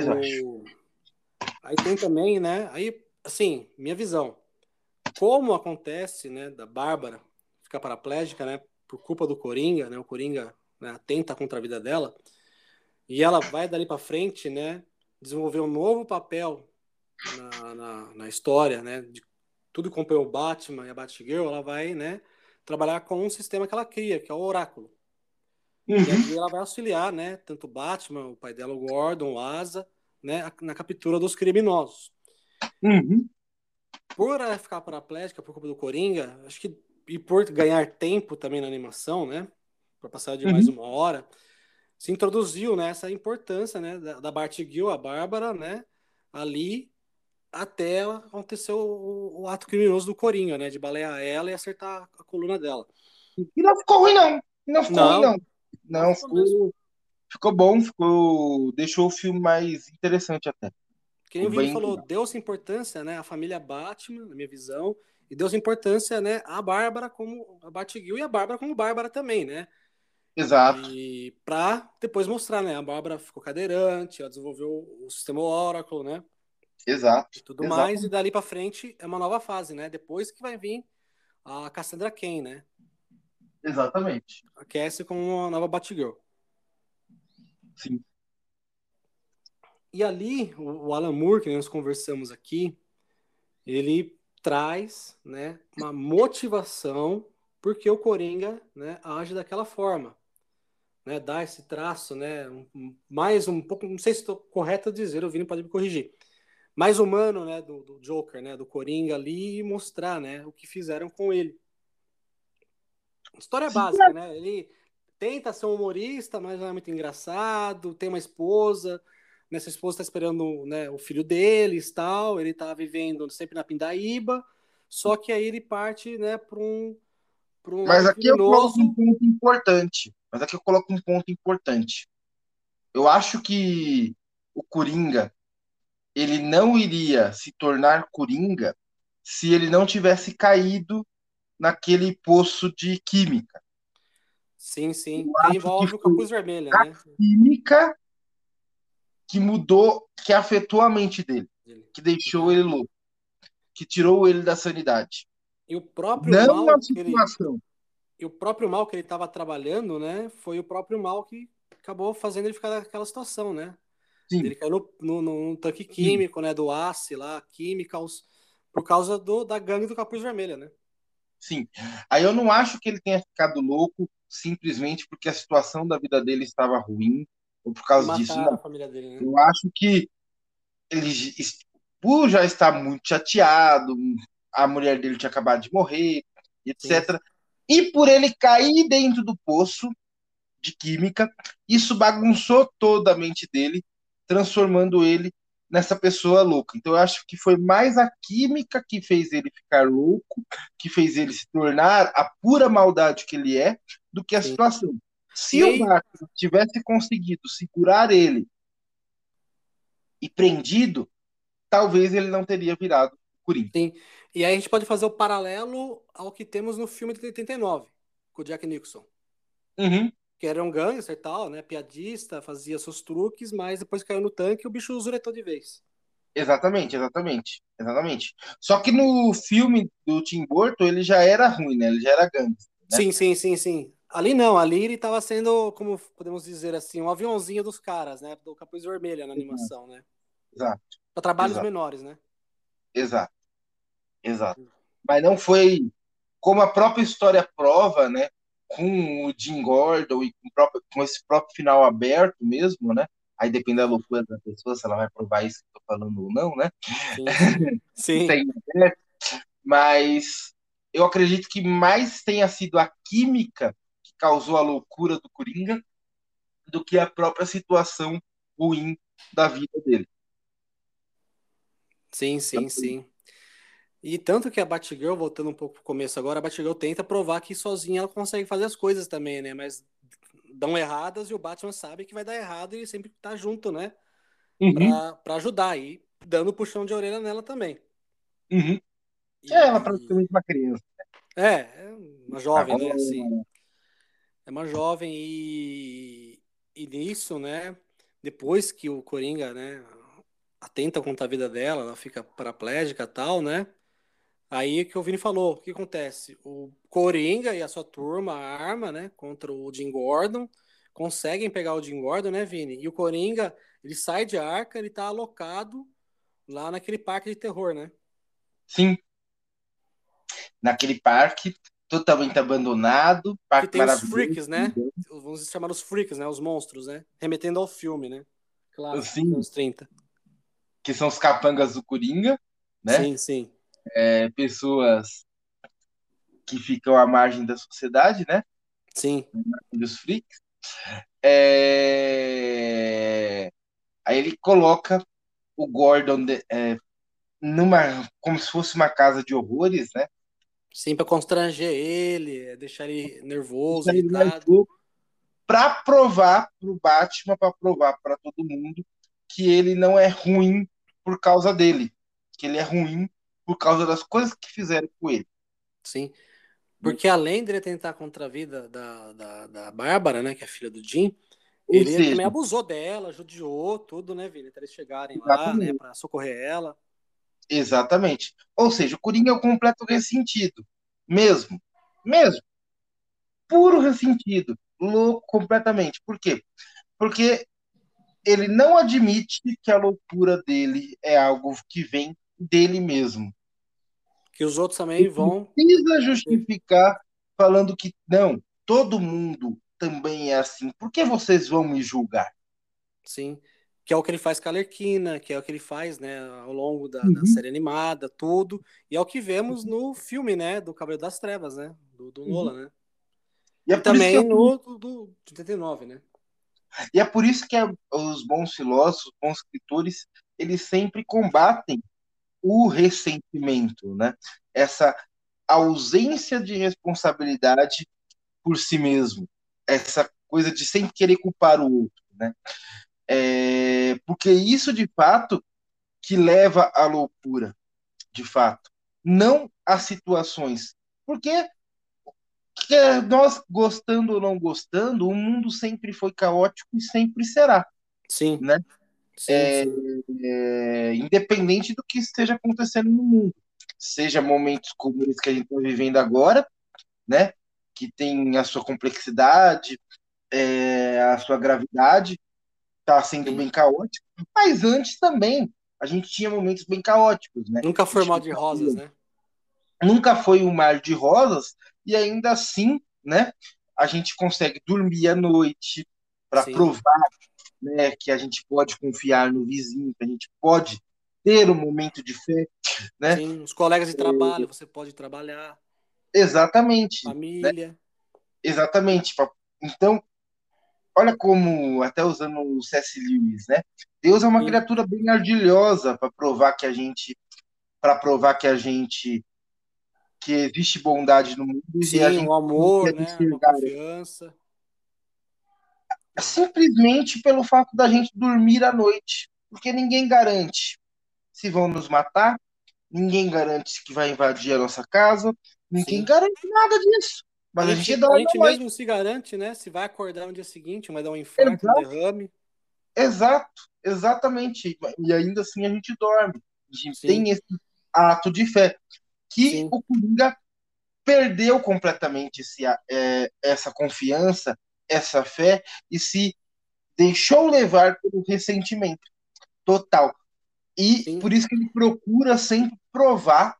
Aí tem também, né? Aí, assim, minha visão. Como acontece, né, da Bárbara ficar paraplégica, né, por culpa do Coringa, né? O Coringa né, atenta contra a vida dela. E ela vai dali para frente, né, desenvolver um novo papel na, na, na, história, né, de tudo que acompanhou o Batman e a Batgirl, ela vai, né, trabalhar com um sistema que ela cria, que é o Oráculo. Uhum. E aí ela vai auxiliar, né, tanto o Batman, o pai dela, o Gordon, o Asa, né, na captura dos criminosos. Uhum. Por ela ficar paraplégica por culpa do Coringa, acho que e por ganhar tempo também na animação, né, para passar de uhum. mais uma hora, se introduziu né, essa importância né, da, da Batgirl, a Bárbara, né, ali até acontecer o, o, ato criminoso do Coringa, né, de balear ela e acertar a coluna dela. E não ficou ruim, não. Não ficou não. ruim, não. Não, ficou, ficou bom, ficou, deixou o filme mais interessante até. Quem o Vini falou, deu-se importância, né, a família Batman, na minha visão, e deu-se importância, né, a Bárbara como a Batgirl e a Bárbara como Bárbara também, né? Exato. E para depois mostrar, né? A Bárbara ficou cadeirante, ela desenvolveu o sistema Oracle, né? Exato. E tudo Exato. mais, e dali para frente é uma nova fase, né? Depois que vai vir a Cassandra Cain, né? Exatamente. Aquece com uma nova Batgirl. Sim. E ali, o Alan Moore, que nós conversamos aqui, ele traz né, uma motivação porque o Coringa né, age daquela forma. Né, dá esse traço, né, um, mais um pouco, não sei se estou correto a dizer, o Vini pode me corrigir, mais humano, né, do, do, Joker, né, do Coringa ali e mostrar, né, o que fizeram com ele. História básica, né, ele tenta ser um humorista, mas não é muito engraçado, tem uma esposa, nessa esposa está esperando, né, o filho deles, tal, ele está vivendo sempre na Pindaíba, só que aí ele parte, né, para um um Mas aqui eu coloco um ponto importante. Mas aqui eu coloco um ponto importante. Eu acho que o Coringa ele não iria se tornar Coringa se ele não tivesse caído naquele poço de química. Sim, sim. Que envolve o capuz vermelho, né? química que mudou, que afetou a mente dele, que deixou ele louco, que tirou ele da sanidade. E o próprio não mal que ele, e o próprio mal que ele estava trabalhando, né, foi o próprio mal que acabou fazendo ele ficar naquela situação, né? Sim. Ele caiu no, no, no tanque químico, Sim. né, do ACE lá, Chemicals, por causa do, da gangue do Capuz Vermelho, né? Sim. Aí eu não acho que ele tenha ficado louco simplesmente porque a situação da vida dele estava ruim ou por causa disso. Não. A família dele, né? Eu acho que ele, por já estar muito chateado, a mulher dele tinha acabado de morrer, etc. Sim. E por ele cair dentro do poço de química, isso bagunçou toda a mente dele, transformando ele nessa pessoa louca. Então eu acho que foi mais a química que fez ele ficar louco, que fez ele se tornar a pura maldade que ele é, do que a Sim. situação. Se o Batman tivesse conseguido segurar ele e prendido, talvez ele não teria virado Coringa. Sim. E aí a gente pode fazer o paralelo ao que temos no filme de 89, com o Jack Nicholson. Uhum. Que era um gangster e tal, né? Piadista, fazia seus truques, mas depois caiu no tanque e o bicho zuretou de vez. Exatamente, exatamente. Exatamente. Só que no filme do Tim Burton ele já era ruim, né? Ele já era gangster. Né? Sim, sim, sim, sim. Ali não, ali ele estava sendo, como podemos dizer assim, um aviãozinho dos caras, né? Do Capuz Vermelha na animação, né? Exato. Para trabalhos Exato. menores, né? Exato. Exato. Mas não foi como a própria história prova, né? Com o Jim Gordon e com, próprio, com esse próprio final aberto mesmo, né? Aí depende da loucura da pessoa, se ela vai provar isso que eu tô falando ou não, né? Sim. Sim. Mas eu acredito que mais tenha sido a química que causou a loucura do Coringa do que a própria situação ruim da vida dele. Sim, sim, sim. E tanto que a Batgirl, voltando um pouco pro começo agora, a Batgirl tenta provar que sozinha ela consegue fazer as coisas também, né? Mas dão erradas e o Batman sabe que vai dar errado e sempre tá junto, né? Uhum. Pra, pra ajudar e dando puxão de orelha nela também. Uhum. E- É ela praticamente uma criança. É, é uma jovem, né? Agora, Assim, é uma jovem e, e nisso, né? Depois que o Coringa, né? Atenta contra a vida dela, ela fica paraplégica e tal, né? Aí que o Vini falou, o que acontece? O Coringa e a sua turma arma, né? Contra o Jim Gordon, conseguem pegar o Jim Gordon, né, Vini? E o Coringa, ele sai de arca, ele tá alocado lá naquele parque de terror, né? Sim. Naquele parque totalmente abandonado, Que parque tem os maravilhoso. freaks, né? Vamos chamar os freaks, né? Os monstros, né? Remetendo ao filme, né? Claro, Sim. anos 30. Que são os capangas do Coringa, né? Sim, sim. É, pessoas que ficam à margem da sociedade, né? Sim, Dos freaks. É... Aí ele coloca o Gordon de- é, numa como se fosse uma casa de horrores, né? sim, pra constranger ele, é deixar ele nervoso, para provar pro Batman, para provar para todo mundo que ele não é ruim por causa dele, que ele é ruim por causa das coisas que fizeram com ele. Sim. Porque além dele tentar contra a vida da, da, da Bárbara, né? Que é filha do Jim, ele seja, também abusou dela, judiou tudo, né, Vini? Até eles chegarem lá, Exatamente. né? Pra socorrer ela. exatamente. Ou seja, o Coringa é o completo ressentido, mesmo, mesmo, puro ressentido, louco completamente. Por quê? Porque ele não admite que a loucura dele é algo que vem dele mesmo. Que os outros também vão. precisa justificar falando que não, todo mundo também é assim. Por que vocês vão me julgar? Sim. Que é o que ele faz com a Arlequina, que é o que ele faz, né, ao longo da, da Uhum. série animada, tudo. E é o que vemos no filme, né, do Cavaleiro das Trevas, né, do, do Uhum. Né. E é, E também eu- no do, do, de 89, né. e é por isso que a- os bons filósofos, os bons escritores, eles sempre combatem o ressentimento, né? Essa ausência de responsabilidade por si mesmo, essa coisa de sempre querer culpar o outro, né? É, porque isso de fato que leva à loucura, de fato, não às situações, porque que nós gostando ou não gostando, o mundo sempre foi caótico e sempre será, Sim. né? Sim, É, sim. é, independente do que esteja acontecendo no mundo, seja momentos como esse que a gente está vivendo agora, né? Que tem a sua complexidade, é, a sua gravidade, está sendo Sim. bem caótico, mas antes também a gente tinha momentos bem caóticos, né? Nunca foi mal de rosas, né. nunca foi um mar de rosas e ainda assim, né? A gente consegue dormir à noite para provar, né, que a gente pode confiar no vizinho, que a gente pode ter um momento de fé, né? Sim, os colegas de trabalho, você pode trabalhar, Exatamente, né? família. Exatamente. Então, olha como, até usando o C.S. Lewis, né? Deus é uma Sim. criatura bem ardilhosa para provar que a gente para provar que a gente que existe bondade no mundo e a Sim, gente o amor, né? Enxergar confiança. Simplesmente pelo fato da gente dormir à noite, porque ninguém garante se vão nos matar, ninguém garante que vai invadir a nossa casa, ninguém Sim. garante nada disso. Mas a, gente, a gente à noite. mesmo se garante, né? Se vai acordar no dia seguinte, vai dar um infarto, um Exato. derrame. Exato, exatamente. E ainda assim a gente dorme. A gente Sim. tem esse ato de fé. Que Sim. o Coringa perdeu completamente esse, é, essa confiança, essa fé, e se deixou levar pelo ressentimento total. E Sim. por isso que ele procura sempre provar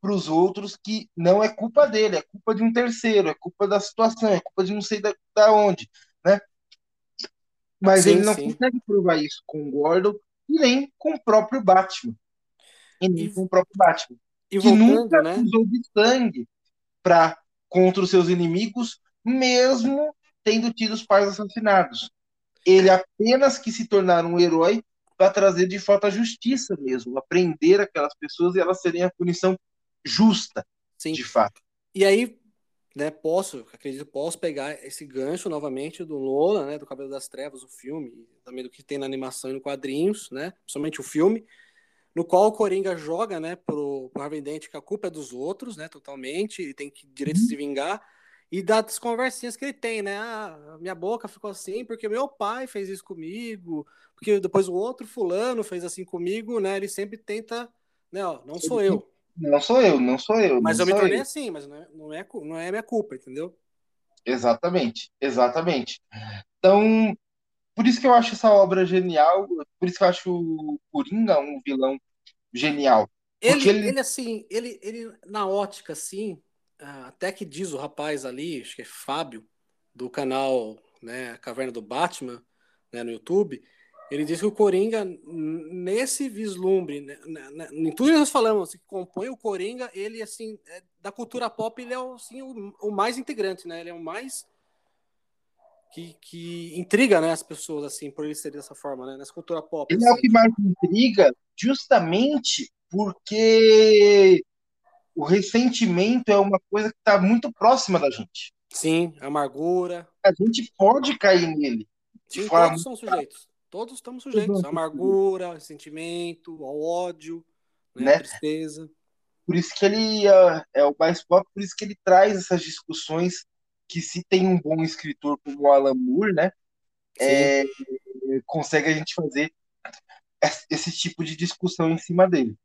para os outros que não é culpa dele, é culpa de um terceiro, é culpa da situação, é culpa de não sei da, da onde, né? Mas Sim, ele não sim. consegue provar isso com o Gordon e nem com o próprio Batman. E nem com o próprio Batman. E que voltando, nunca né? usou de sangue para contra os seus inimigos, mesmo tendo tido os pais assassinados. Ele apenas quis se tornar um herói para trazer de fato a justiça mesmo, aprender aquelas pessoas e elas serem a punição justa, Sim. de fato. E aí, né, posso, acredito, posso pegar esse gancho novamente do Lola, né, do Cabelo das Trevas, o filme, também do que tem na animação e no quadrinhos, né, principalmente o filme, no qual o Coringa joga, né, pro, pro Harvey Dent que a culpa é dos outros, né, totalmente, ele tem que direito de se vingar, e das conversinhas que ele tem, né, ah, minha boca ficou assim porque meu pai fez isso comigo, porque depois o outro fulano fez assim comigo, né, ele sempre tenta, né, ó, não sou eu, Não sou eu, não sou eu. mas eu me tornei eu. assim, mas não é, não é, não é minha culpa, entendeu? Exatamente, exatamente. Então, por isso que eu acho essa obra genial, por isso que eu acho o Coringa um vilão genial. Ele, ele- ele assim, ele, ele na ótica, assim, até que diz o rapaz ali, acho que é Fábio, do canal né, Caverna do Batman, né, no YouTube, ele diz que o Coringa, nesse vislumbre, né, né, né, em tudo que nós falamos, que compõe o Coringa, ele, assim, é- da cultura pop, ele é assim, o, o mais integrante, né? Ele é o mais que, que intriga né, as pessoas, assim, por ele ser dessa forma, né? Nessa cultura pop. Ele é o assim. que mais intriga, justamente porque o ressentimento é uma coisa que está muito próxima da gente. Sim, amargura. A gente pode cair nele Sim, todos são sujeitos. Todos estamos sujeitos. À amargura, ao sentimento, ao ódio, né, Né? tristeza. Por isso que ele é, é o mais pop, por isso que ele traz essas discussões que se tem um bom escritor como o Alan Moore, né, é, consegue a gente fazer esse tipo de discussão em cima dele.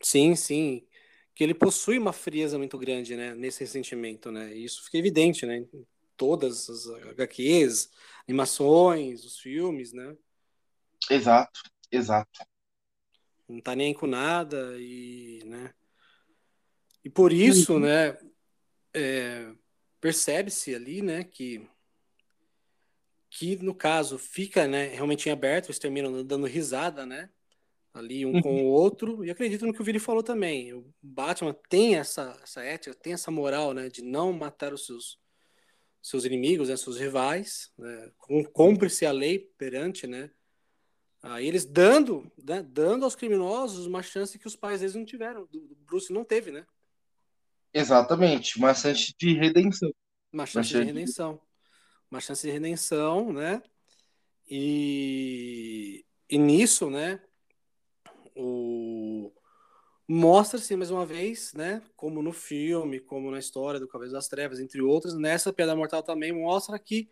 sim, sim. Que ele possui uma frieza muito grande, né, nesse ressentimento, né? E isso fica evidente, né? Em todas as HQs, animações, os filmes, né? Exato, exato. Não tá nem aí com nada e, né? E por isso, né, é, percebe-se ali, né, que que no caso fica, né, realmente em aberto, eles terminam dando risada, né, ali um com o outro, e acredito no que o Vini falou também, o Batman tem essa, essa ética, tem essa moral, né, de não matar os seus, seus inimigos, né, seus rivais, né, cumpre-se a lei perante, né, aí eles dando, né, dando aos criminosos uma chance que os pais deles não tiveram, do, do Bruce não teve, né, Exatamente, uma chance de redenção. uma chance de chance- redenção. Uma chance de redenção, né? E, e nisso, né? O... Mostra-se mais uma vez, né? Como no filme, como na história do Cavaleiro das Trevas, entre outras, nessa Piada Mortal também mostra que,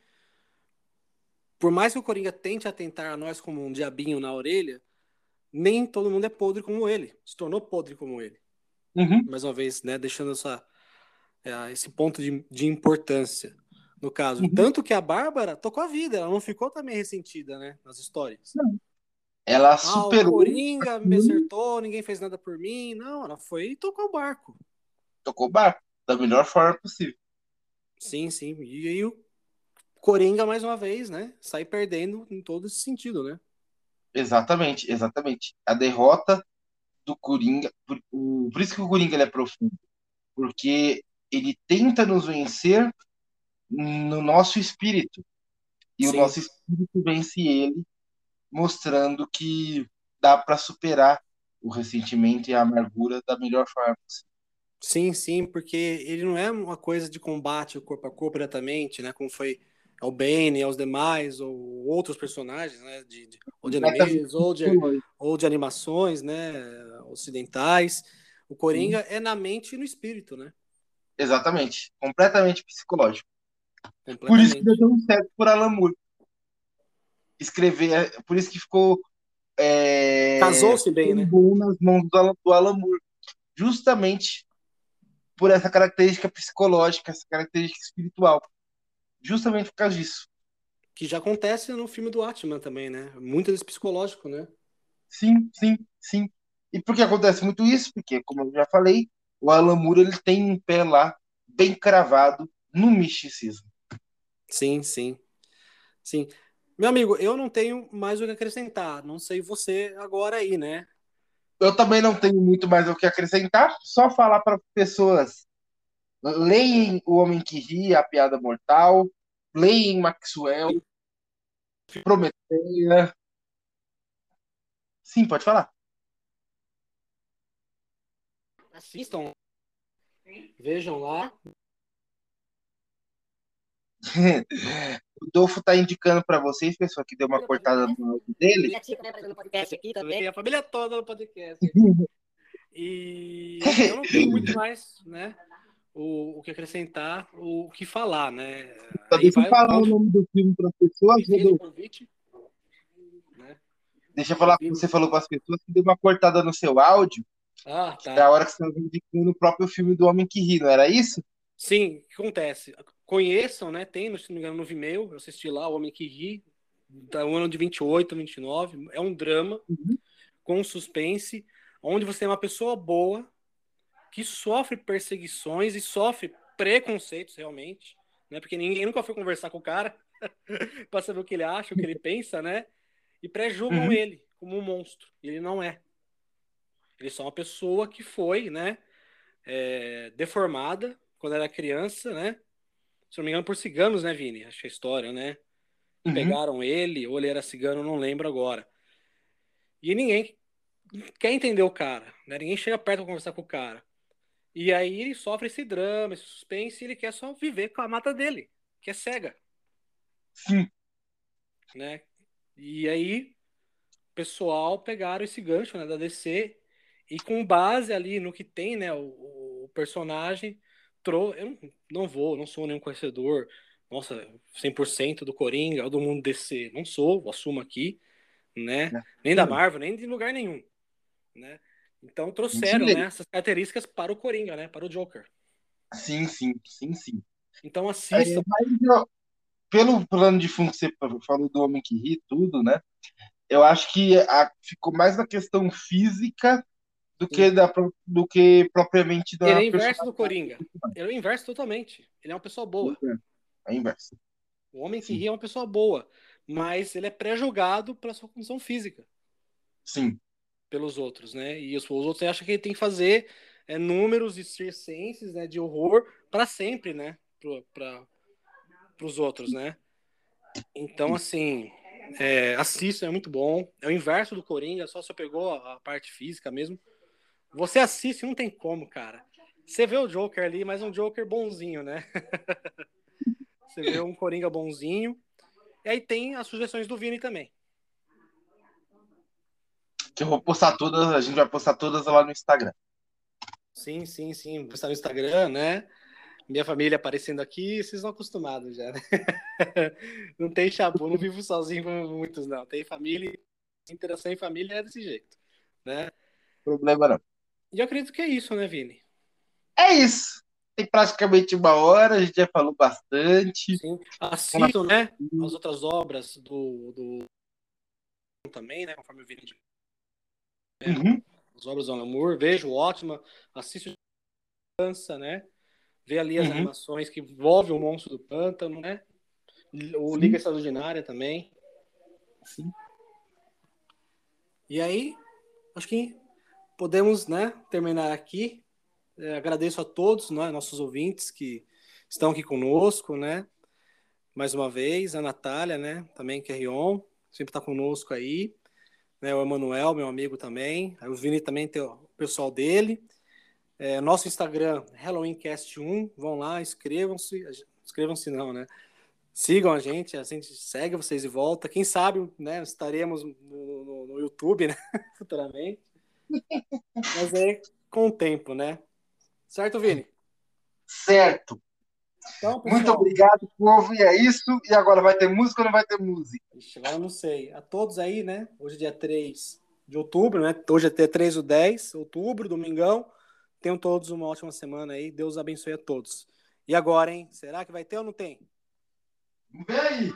por mais que o Coringa tente atentar a nós como um diabinho na orelha, nem todo mundo é podre como ele. Se tornou podre como ele Uhum. mais uma vez, né, deixando essa, é, esse ponto de, de importância no caso. Uhum. Tanto que a Bárbara tocou a vida, ela não ficou também ressentida, né, nas histórias. Ela Ah, o superou, Coringa me acertou, ninguém fez nada por mim. Não, ela foi e tocou o barco. tocou o barco da melhor forma possível. Sim, sim. E aí o Coringa, mais uma vez, né, sai perdendo em todo esse sentido, né? Exatamente, exatamente. A derrota do Coringa, por, o- por isso que o Coringa ele é profundo, porque ele tenta nos vencer no nosso espírito. E Sim. o nosso espírito vence ele, mostrando que dá para superar o ressentimento e a amargura da melhor forma possível. Sim, sim, porque ele não é uma coisa de combate corpo a corpo diretamente, né? Como foi ao Bane e aos demais, ou outros personagens, né? De, de ou de animes, ou de, ou de animações, né? Ocidentais. O Coringa sim. é na mente e no espírito, né? Exatamente. Completamente psicológico. Completamente. Por isso que deu tão certo por Alan Moore. Escrever, é, por isso que ficou. É, Casou-se bem, né? Bom nas mãos do Alan, do Alan Moore. Justamente por essa característica psicológica, essa característica espiritual. Justamente por causa disso. Que já acontece no filme do Atman também, né? Muito desse psicológico, né? Sim, sim, sim. E por que acontece muito isso? Porque, como eu já falei, o Alan Moore ele tem um pé lá bem cravado no misticismo. Sim, sim. Sim. Meu amigo, eu não tenho mais o que acrescentar. Não sei você agora aí, né? Eu também não tenho muito mais o que acrescentar, só falar para pessoas leem O Homem que Ri, A Piada Mortal, leem Maxwell, Prometeia. Sim, pode falar. Assistam. Vejam lá. o Dolfo tá indicando para vocês, pessoal, que deu uma cortada no áudio dele. a família toda no podcast. E eu não tenho muito mais, né? O, o que acrescentar, o, o que falar, né? Só deixa eu falar o nome do filme para as pessoas, né? Deixa eu falar que você falou para as pessoas que deu uma cortada no seu áudio. Ah, tá. Da hora que você estava indicando o próprio filme do Homem que Ri, não era isso? Sim, o que acontece? Conheçam, né? Tem, se não me engano, no Vimeo, eu assisti lá, O Homem que Ri, da ano de 28, 29. É um drama uhum. com suspense, onde você tem uma pessoa boa que sofre perseguições e sofre preconceitos realmente, né? Porque ninguém nunca foi conversar com o cara para saber o que ele acha, o que ele pensa, né? E pré-julgam uhum. ele como um monstro. E ele não é. Ele é só uma pessoa que foi, né? É, deformada quando era criança, né? Se não me engano, por ciganos, né, Vini? Acho que é a história, né? Uhum. Pegaram ele, ou ele era cigano, não lembro agora. E ninguém quer entender o cara, né? Ninguém chega perto para conversar com o cara. E aí ele sofre esse drama, esse suspense, e ele quer só viver com a mata dele, que é cega. Sim. Né? E aí, o pessoal pegaram esse gancho né, da DC e com base ali no que tem, né, o, o personagem, trou eu não vou, não sou nenhum conhecedor, nossa, 100% do Coringa, do mundo DC, não sou, assumo aqui, né? É. Nem da Marvel, nem de lugar nenhum, né? Então trouxeram né, essas características para o Coringa, né? Para o Joker. Sim, sim, sim, sim. Então assista. É, pelo plano de fundo que você falou do Homem que Ri, tudo, né? Eu acho que a, ficou mais na questão física do que, da, do que propriamente da. Ele é inverso do Coringa. Ele é o inverso totalmente. Ele é uma pessoa boa. É, inverso. O homem que Sim. ri é uma pessoa boa, mas ele é pré-julgado pela sua condição física. Sim. Pelos outros, né? E os, os outros acham que ele tem que fazer é, números e circenses né, de horror para sempre, né? Para os outros, né? Então, assim, é, assista, é muito bom. É o inverso do Coringa, só você pegou a, a parte física mesmo. Você assiste, não tem como, cara. Você vê o Joker ali, mas um Joker bonzinho, né? Você vê um Coringa bonzinho. E aí tem as sugestões do Vini também. Que eu vou postar todas, a gente vai postar todas lá no Instagram. Sim, sim, sim. Vou postar no Instagram, né? Minha família aparecendo aqui, vocês estão acostumados já, né? Não tem chabu, não vivo sozinho com muitos, não. Tem família, interação em família é desse jeito, né? Problema não. E eu acredito que é isso, né, Vini? É isso. Tem praticamente uma hora, a gente já falou bastante. Sim. Assistam, né, as outras obras do, do... também, né, conforme o Vini uhum. As obras do Alan vejo ótima, assisto dança, né? Vê ali as uhum. animações que envolvem o monstro do pântano, né? O Sim. Liga Extraordinária também. Sim. E aí, acho que podemos né, terminar aqui. É, agradeço a todos, né, nossos ouvintes que estão aqui conosco, né? mais uma vez, a Natália, né? Também que é Rion, sempre está conosco aí. Né, o Emanuel, meu amigo também. O Vini também tem o pessoal dele. É, nosso Instagram, HalloweenCast1. Vão lá, inscrevam-se. Inscrevam-se não, né? Sigam a gente, a gente segue vocês de volta. Quem sabe, né? Estaremos no, no, no YouTube, né? Futuramente. Mas é com o tempo, né? Certo, Vini? Certo. Então, Muito obrigado, povo. E é isso. E agora vai ter música ou não vai ter música? Ixi, agora eu não sei. A todos aí, né? Hoje é dia 3 de outubro, né? Hoje é dia 3 do 10, outubro, domingão. Tenham todos uma ótima semana aí. Deus abençoe a todos. E agora, hein? Será que vai ter ou não tem? Vem aí!